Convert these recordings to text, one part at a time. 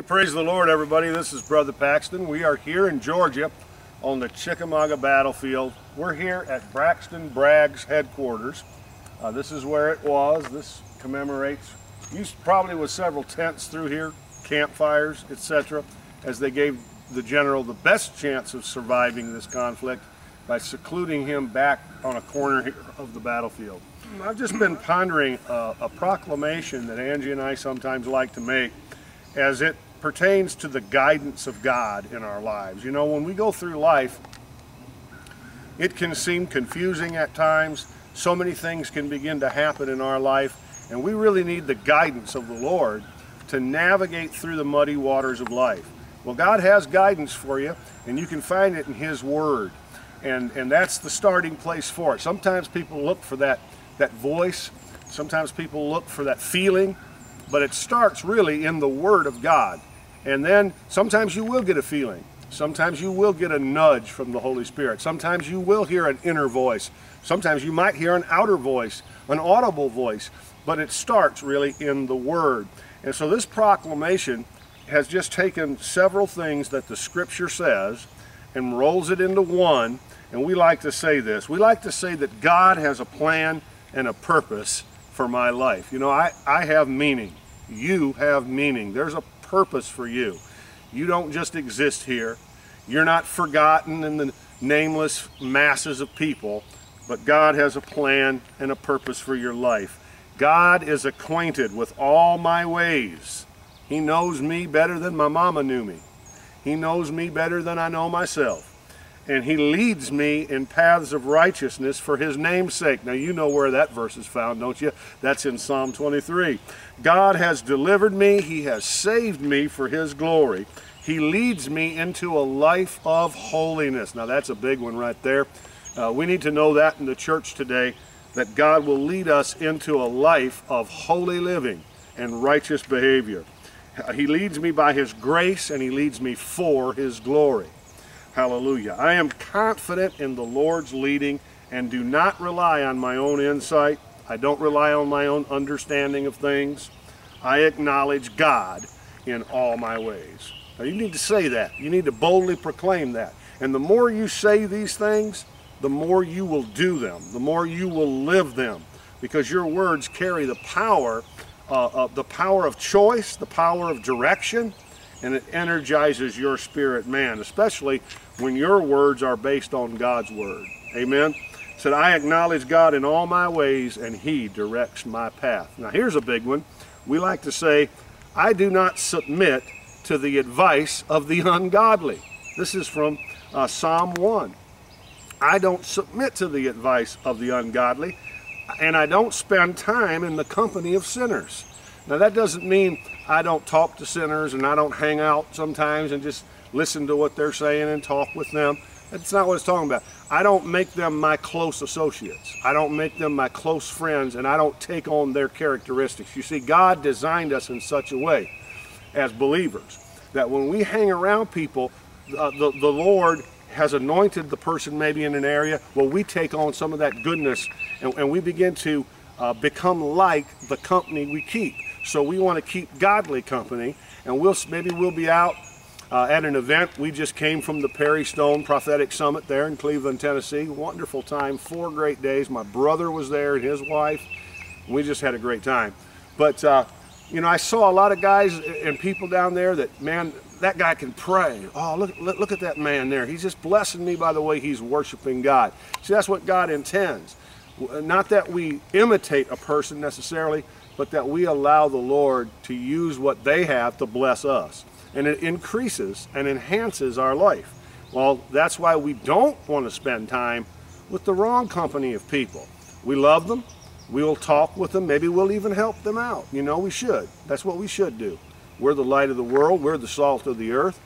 Hey, praise the Lord, everybody. This is Brother Paxton. We are here in Georgia on the Chickamauga battlefield. We're here at Braxton Bragg's headquarters. Uh, this is where it was. This commemorates, used probably with several tents through here, campfires, etc., as they gave the general the best chance of surviving this conflict by secluding him back on a corner of the battlefield. I've just been pondering a, a proclamation that Angie and I sometimes like to make as it pertains to the guidance of God in our lives. You know, when we go through life, it can seem confusing at times. So many things can begin to happen in our life, and we really need the guidance of the Lord to navigate through the muddy waters of life. Well, God has guidance for you, and you can find it in His Word. And, and that's the starting place for it. Sometimes people look for that, that voice. Sometimes people look for that feeling but it starts really in the Word of God. And then sometimes you will get a feeling. Sometimes you will get a nudge from the Holy Spirit. Sometimes you will hear an inner voice. Sometimes you might hear an outer voice, an audible voice. But it starts really in the Word. And so this proclamation has just taken several things that the Scripture says and rolls it into one. And we like to say this. We like to say that God has a plan and a purpose for my life. You know, I, I have meaning. You have meaning. There's a purpose for you. You don't just exist here. You're not forgotten in the nameless masses of people, but God has a plan and a purpose for your life. God is acquainted with all my ways. He knows me better than my mama knew me. He knows me better than I know myself and he leads me in paths of righteousness for his name's sake. Now, you know where that verse is found, don't you? That's in Psalm 23. God has delivered me, he has saved me for his glory. He leads me into a life of holiness. Now, that's a big one right there. Uh, we need to know that in the church today that God will lead us into a life of holy living and righteous behavior. He leads me by his grace and he leads me for his glory. Hallelujah. I am confident in the Lord's leading and do not rely on my own insight. I don't rely on my own understanding of things. I acknowledge God in all my ways. Now you need to say that. You need to boldly proclaim that. And the more you say these things, the more you will do them, the more you will live them, because your words carry the power, uh, uh, the power of choice, the power of direction, and it energizes your spirit man, especially when your words are based on God's word. Amen. Said, I acknowledge God in all my ways, and He directs my path. Now, here's a big one. We like to say, I do not submit to the advice of the ungodly. This is from uh, Psalm 1. I don't submit to the advice of the ungodly, and I don't spend time in the company of sinners. Now, that doesn't mean I don't talk to sinners and I don't hang out sometimes and just listen to what they're saying and talk with them. That's not what it's talking about. I don't make them my close associates. I don't make them my close friends and I don't take on their characteristics. You see, God designed us in such a way as believers that when we hang around people, uh, the, the Lord has anointed the person maybe in an area, well, we take on some of that goodness and, and we begin to uh, become like the company we keep. So we want to keep godly company, and we'll maybe we'll be out uh, at an event. We just came from the Perry Stone Prophetic Summit there in Cleveland, Tennessee. Wonderful time, four great days. My brother was there and his wife. We just had a great time. But uh, you know, I saw a lot of guys and people down there that man, that guy can pray. Oh, look, look at that man there. He's just blessing me by the way he's worshiping God. See, that's what God intends. Not that we imitate a person necessarily, but that we allow the Lord to use what they have to bless us. And it increases and enhances our life. Well, that's why we don't want to spend time with the wrong company of people. We love them. We'll talk with them. Maybe we'll even help them out. You know, we should. That's what we should do. We're the light of the world. We're the salt of the earth.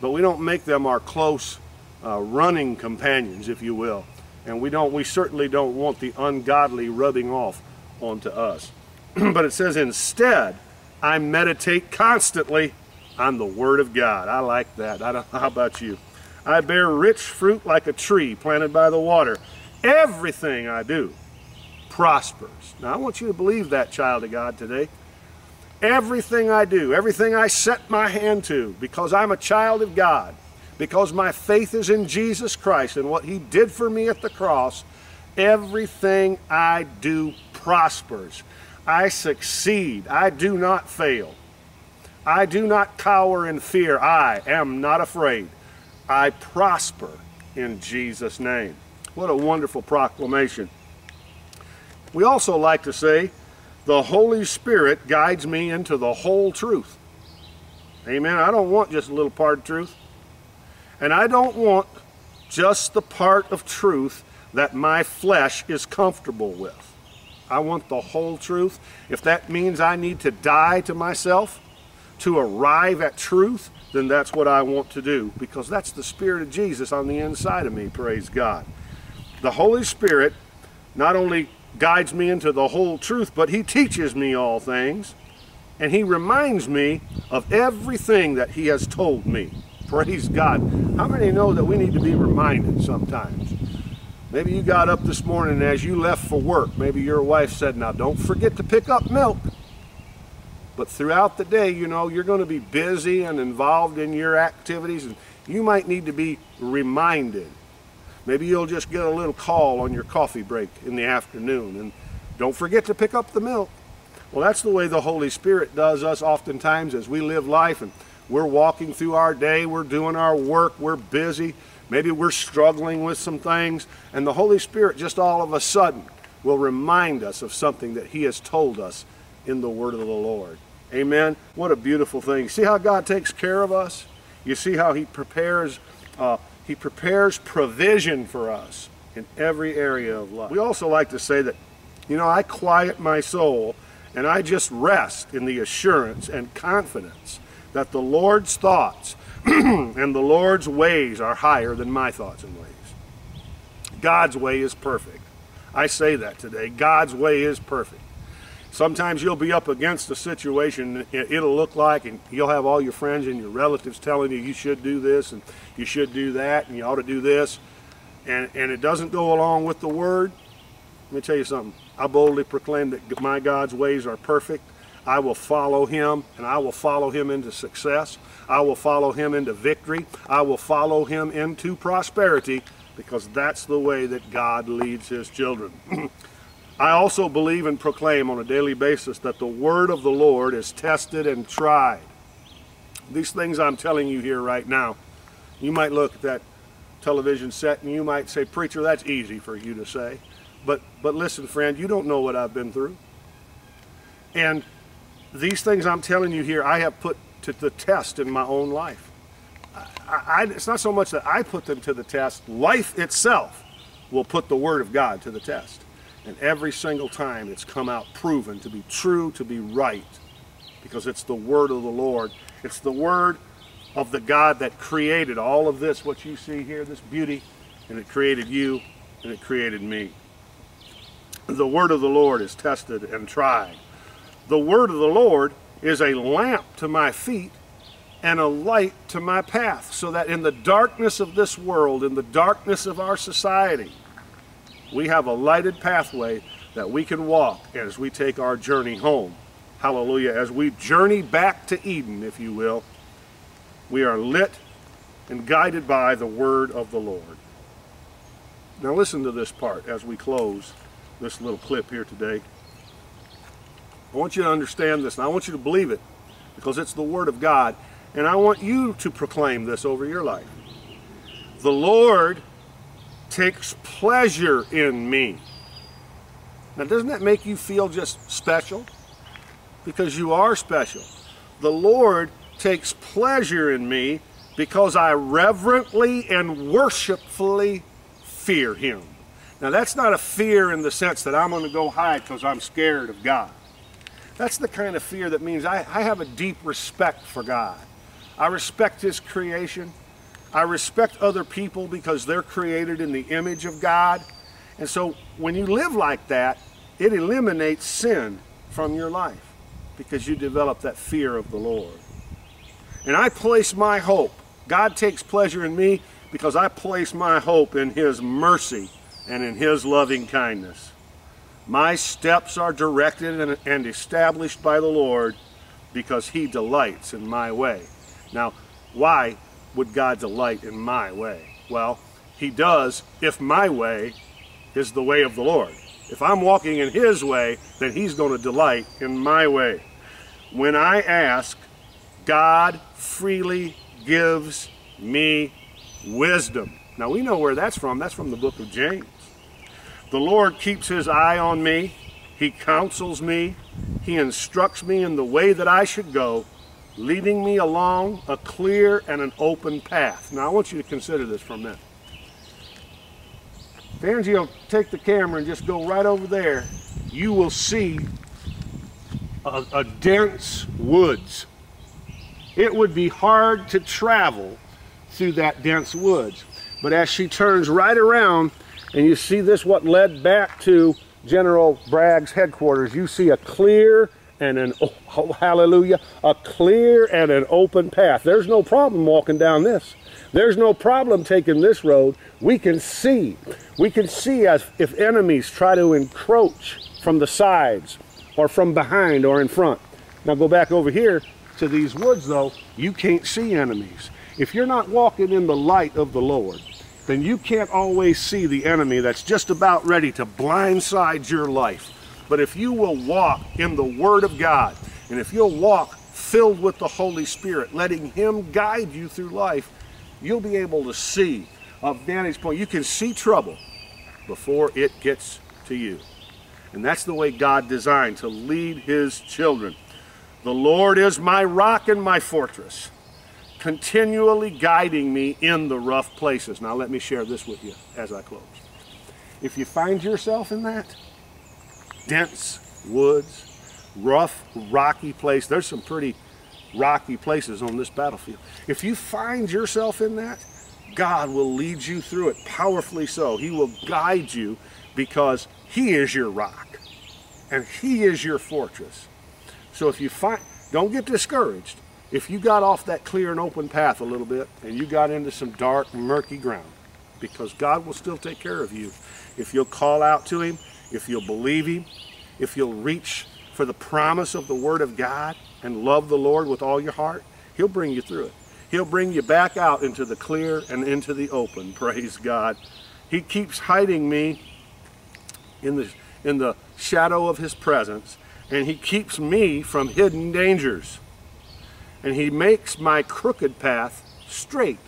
But we don't make them our close uh, running companions, if you will. And we don't. We certainly don't want the ungodly rubbing off onto us. but it says, instead, I meditate constantly on the Word of God. I like that. I how about you? I bear rich fruit like a tree planted by the water. Everything I do prospers. Now, I want you to believe that, child of God, today. Everything I do, everything I set my hand to, because I'm a child of God, because my faith is in Jesus Christ and what He did for me at the cross, everything I do prospers. I succeed. I do not fail. I do not cower in fear. I am not afraid. I prosper in Jesus' name. What a wonderful proclamation. We also like to say, the Holy Spirit guides me into the whole truth. Amen. I don't want just a little part of truth. And I don't want just the part of truth that my flesh is comfortable with. I want the whole truth. If that means I need to die to myself to arrive at truth, then that's what I want to do because that's the Spirit of Jesus on the inside of me, praise God. The Holy Spirit not only guides me into the whole truth, but He teaches me all things and He reminds me of everything that He has told me. Praise God. How many know that we need to be reminded sometimes? Maybe you got up this morning and as you left for work, maybe your wife said, Now don't forget to pick up milk. But throughout the day, you know, you're going to be busy and involved in your activities, and you might need to be reminded. Maybe you'll just get a little call on your coffee break in the afternoon, and don't forget to pick up the milk. Well, that's the way the Holy Spirit does us oftentimes as we live life and we're walking through our day, we're doing our work, we're busy, maybe we're struggling with some things, and the Holy Spirit just all of a sudden will remind us of something that He has told us in the Word of the Lord. Amen. What a beautiful thing. See how God takes care of us? You see how He prepares, uh, He prepares provision for us in every area of life. We also like to say that, you know, I quiet my soul and I just rest in the assurance and confidence that the Lord's thoughts and the Lord's ways are higher than my thoughts and ways. God's way is perfect. I say that today. God's way is perfect. Sometimes you'll be up against a situation, it'll look like, and you'll have all your friends and your relatives telling you you should do this and you should do that and you ought to do this, and, and it doesn't go along with the Word. Let me tell you something. I boldly proclaim that my God's ways are perfect. I will follow Him, and I will follow Him into success. I will follow Him into victory. I will follow Him into prosperity because that's the way that God leads His children. I also believe and proclaim on a daily basis that the word of the Lord is tested and tried. These things I'm telling you here right now, you might look at that television set and you might say, Preacher, that's easy for you to say. But, but listen, friend, you don't know what I've been through. And these things I'm telling you here, I have put to the test in my own life. I, I, it's not so much that I put them to the test, life itself will put the Word of God to the test. And every single time it's come out proven to be true, to be right, because it's the word of the Lord. It's the word of the God that created all of this, what you see here, this beauty, and it created you, and it created me. The word of the Lord is tested and tried. The word of the Lord is a lamp to my feet and a light to my path, so that in the darkness of this world, in the darkness of our society, we have a lighted pathway that we can walk as we take our journey home. Hallelujah. As we journey back to Eden, if you will, we are lit and guided by the word of the Lord. Now listen to this part as we close this little clip here today. I want you to understand this and I want you to believe it because it's the word of God and I want you to proclaim this over your life. The Lord takes pleasure in me. Now, doesn't that make you feel just special? Because you are special. The Lord takes pleasure in me because I reverently and worshipfully fear Him. Now, that's not a fear in the sense that I'm going to go hide because I'm scared of God. That's the kind of fear that means I, I have a deep respect for God. I respect His creation. I respect other people because they're created in the image of God. And so when you live like that, it eliminates sin from your life because you develop that fear of the Lord. And I place my hope. God takes pleasure in me because I place my hope in His mercy and in His loving kindness. My steps are directed and established by the Lord, because he delights in my way. Now, why would God delight in my way? Well, he does if my way is the way of the Lord. If I'm walking in his way, then he's going to delight in my way. When I ask, God freely gives me wisdom. Now we know where that's from. That's from the book of James. The Lord keeps his eye on me. He counsels me. He instructs me in the way that I should go, leading me along a clear and an open path. Now I want you to consider this for a minute. If Angie will take the camera and just go right over there, you will see a, a dense woods. It would be hard to travel through that dense woods. But as she turns right around, and you see this what led back to General Bragg's headquarters, you see a clear and an, oh, hallelujah, a clear and an open path. There's no problem walking down this. There's no problem taking this road. We can see. We can see as if enemies try to encroach from the sides or from behind or in front. Now go back over here to these woods though, you can't see enemies. If you're not walking in the light of the Lord, then you can't always see the enemy that's just about ready to blindside your life. But if you will walk in the Word of God, and if you'll walk filled with the Holy Spirit, letting Him guide you through life, you'll be able to see a vantage point. You can see trouble before it gets to you. And that's the way God designed to lead His children. The Lord is my rock and my fortress, continually guiding me in the rough places. Now, let me share this with you as I close. If you find yourself in that dense woods, rough, rocky place, there's some pretty rocky places on this battlefield. If you find yourself in that, God will lead you through it powerfully so. He will guide you because He is your rock and He is your fortress. So if you find, don't get discouraged. If you got off that clear and open path a little bit and you got into some dark, murky ground, because God will still take care of you if you'll call out to Him, if you'll believe Him, if you'll reach for the promise of the Word of God and love the Lord with all your heart, He'll bring you through it. He'll bring you back out into the clear and into the open. Praise God. He keeps hiding me in the, in the shadow of His presence, and He keeps me from hidden dangers. And He makes my crooked path straight.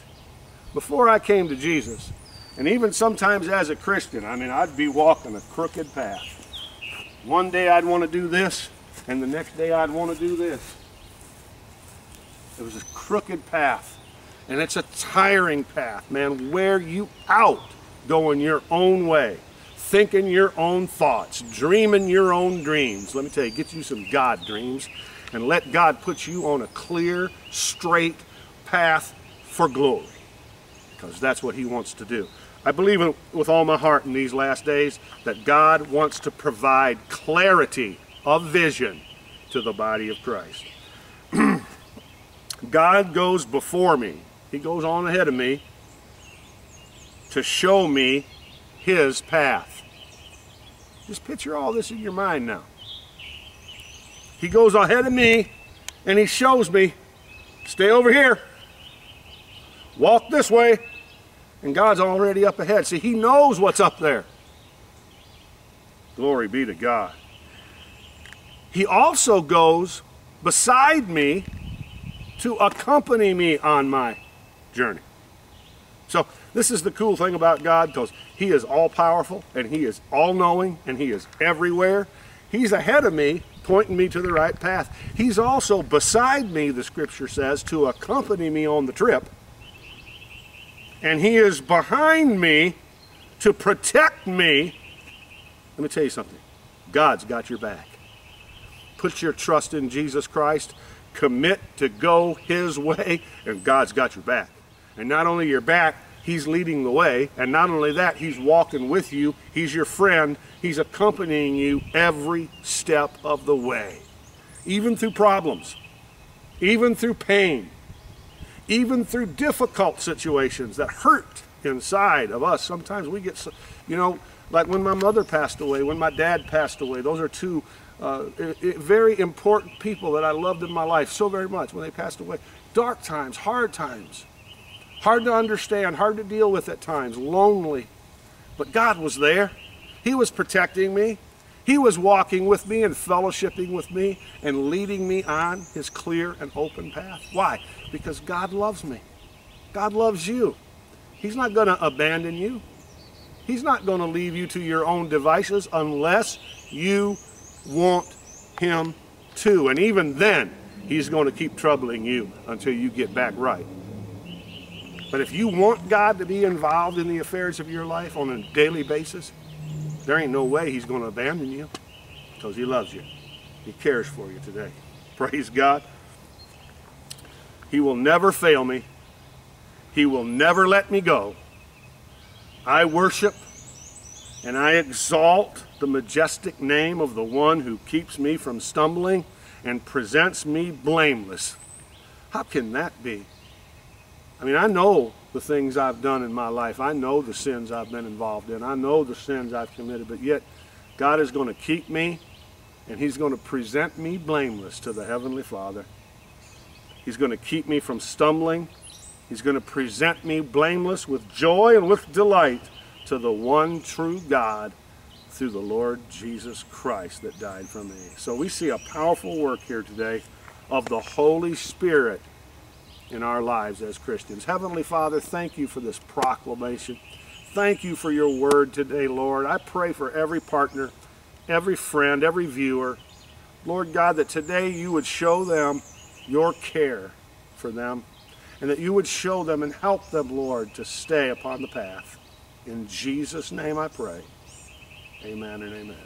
Before I came to Jesus, and even sometimes as a Christian, I mean, I'd be walking a crooked path. One day I'd want to do this, and the next day I'd want to do this. It was a crooked path. And it's a tiring path, man. Wear you out going your own way, thinking your own thoughts, dreaming your own dreams. Let me tell you, get you some God dreams and let God put you on a clear, straight path for glory. Because that's what He wants to do. I believe with all my heart in these last days that God wants to provide clarity of vision to the body of Christ. God goes before me. He goes on ahead of me to show me his path. Just picture all this in your mind now. He goes ahead of me and he shows me, stay over here, walk this way, and God's already up ahead. See, he knows what's up there. Glory be to God. He also goes beside me to accompany me on my journey. So this is the cool thing about God because he is all powerful and he is all knowing and he is everywhere. He's ahead of me, pointing me to the right path. He's also beside me, the scripture says, to accompany me on the trip. And he is behind me to protect me. Let me tell you something. God's got your back. Put your trust in Jesus Christ commit to go his way, and God's got your back. And not only your back, he's leading the way. And not only that, he's walking with you. He's your friend. He's accompanying you every step of the way. Even through problems, even through pain, even through difficult situations that hurt inside of us. Sometimes we get, so, you know, like when my mother passed away, when my dad passed away, those are two uh, very important people that I loved in my life so very much when they passed away. Dark times, hard times, hard to understand, hard to deal with at times, lonely. But God was there. He was protecting me. He was walking with me and fellowshipping with me and leading me on his clear and open path. Why? Because God loves me. God loves you. He's not going to abandon you. He's not going to leave you to your own devices unless you want him to. And even then, he's going to keep troubling you until you get back right. But if you want God to be involved in the affairs of your life on a daily basis, there ain't no way he's going to abandon you because he loves you. He cares for you today. Praise God. He will never fail me. He will never let me go. I worship and I exalt the majestic name of the one who keeps me from stumbling and presents me blameless. How can that be? I mean, I know the things I've done in my life. I know the sins I've been involved in. I know the sins I've committed, but yet God is going to keep me and He's going to present me blameless to the Heavenly Father. He's going to keep me from stumbling. He's going to present me blameless with joy and with delight to the one true God through the Lord Jesus Christ that died for me. So we see a powerful work here today of the Holy Spirit in our lives as Christians. Heavenly Father, thank you for this proclamation. Thank you for your word today, Lord. I pray for every partner, every friend, every viewer. Lord God, that today you would show them your care for them and that you would show them and help them, Lord, to stay upon the path. In Jesus' name I pray. Amen and amen.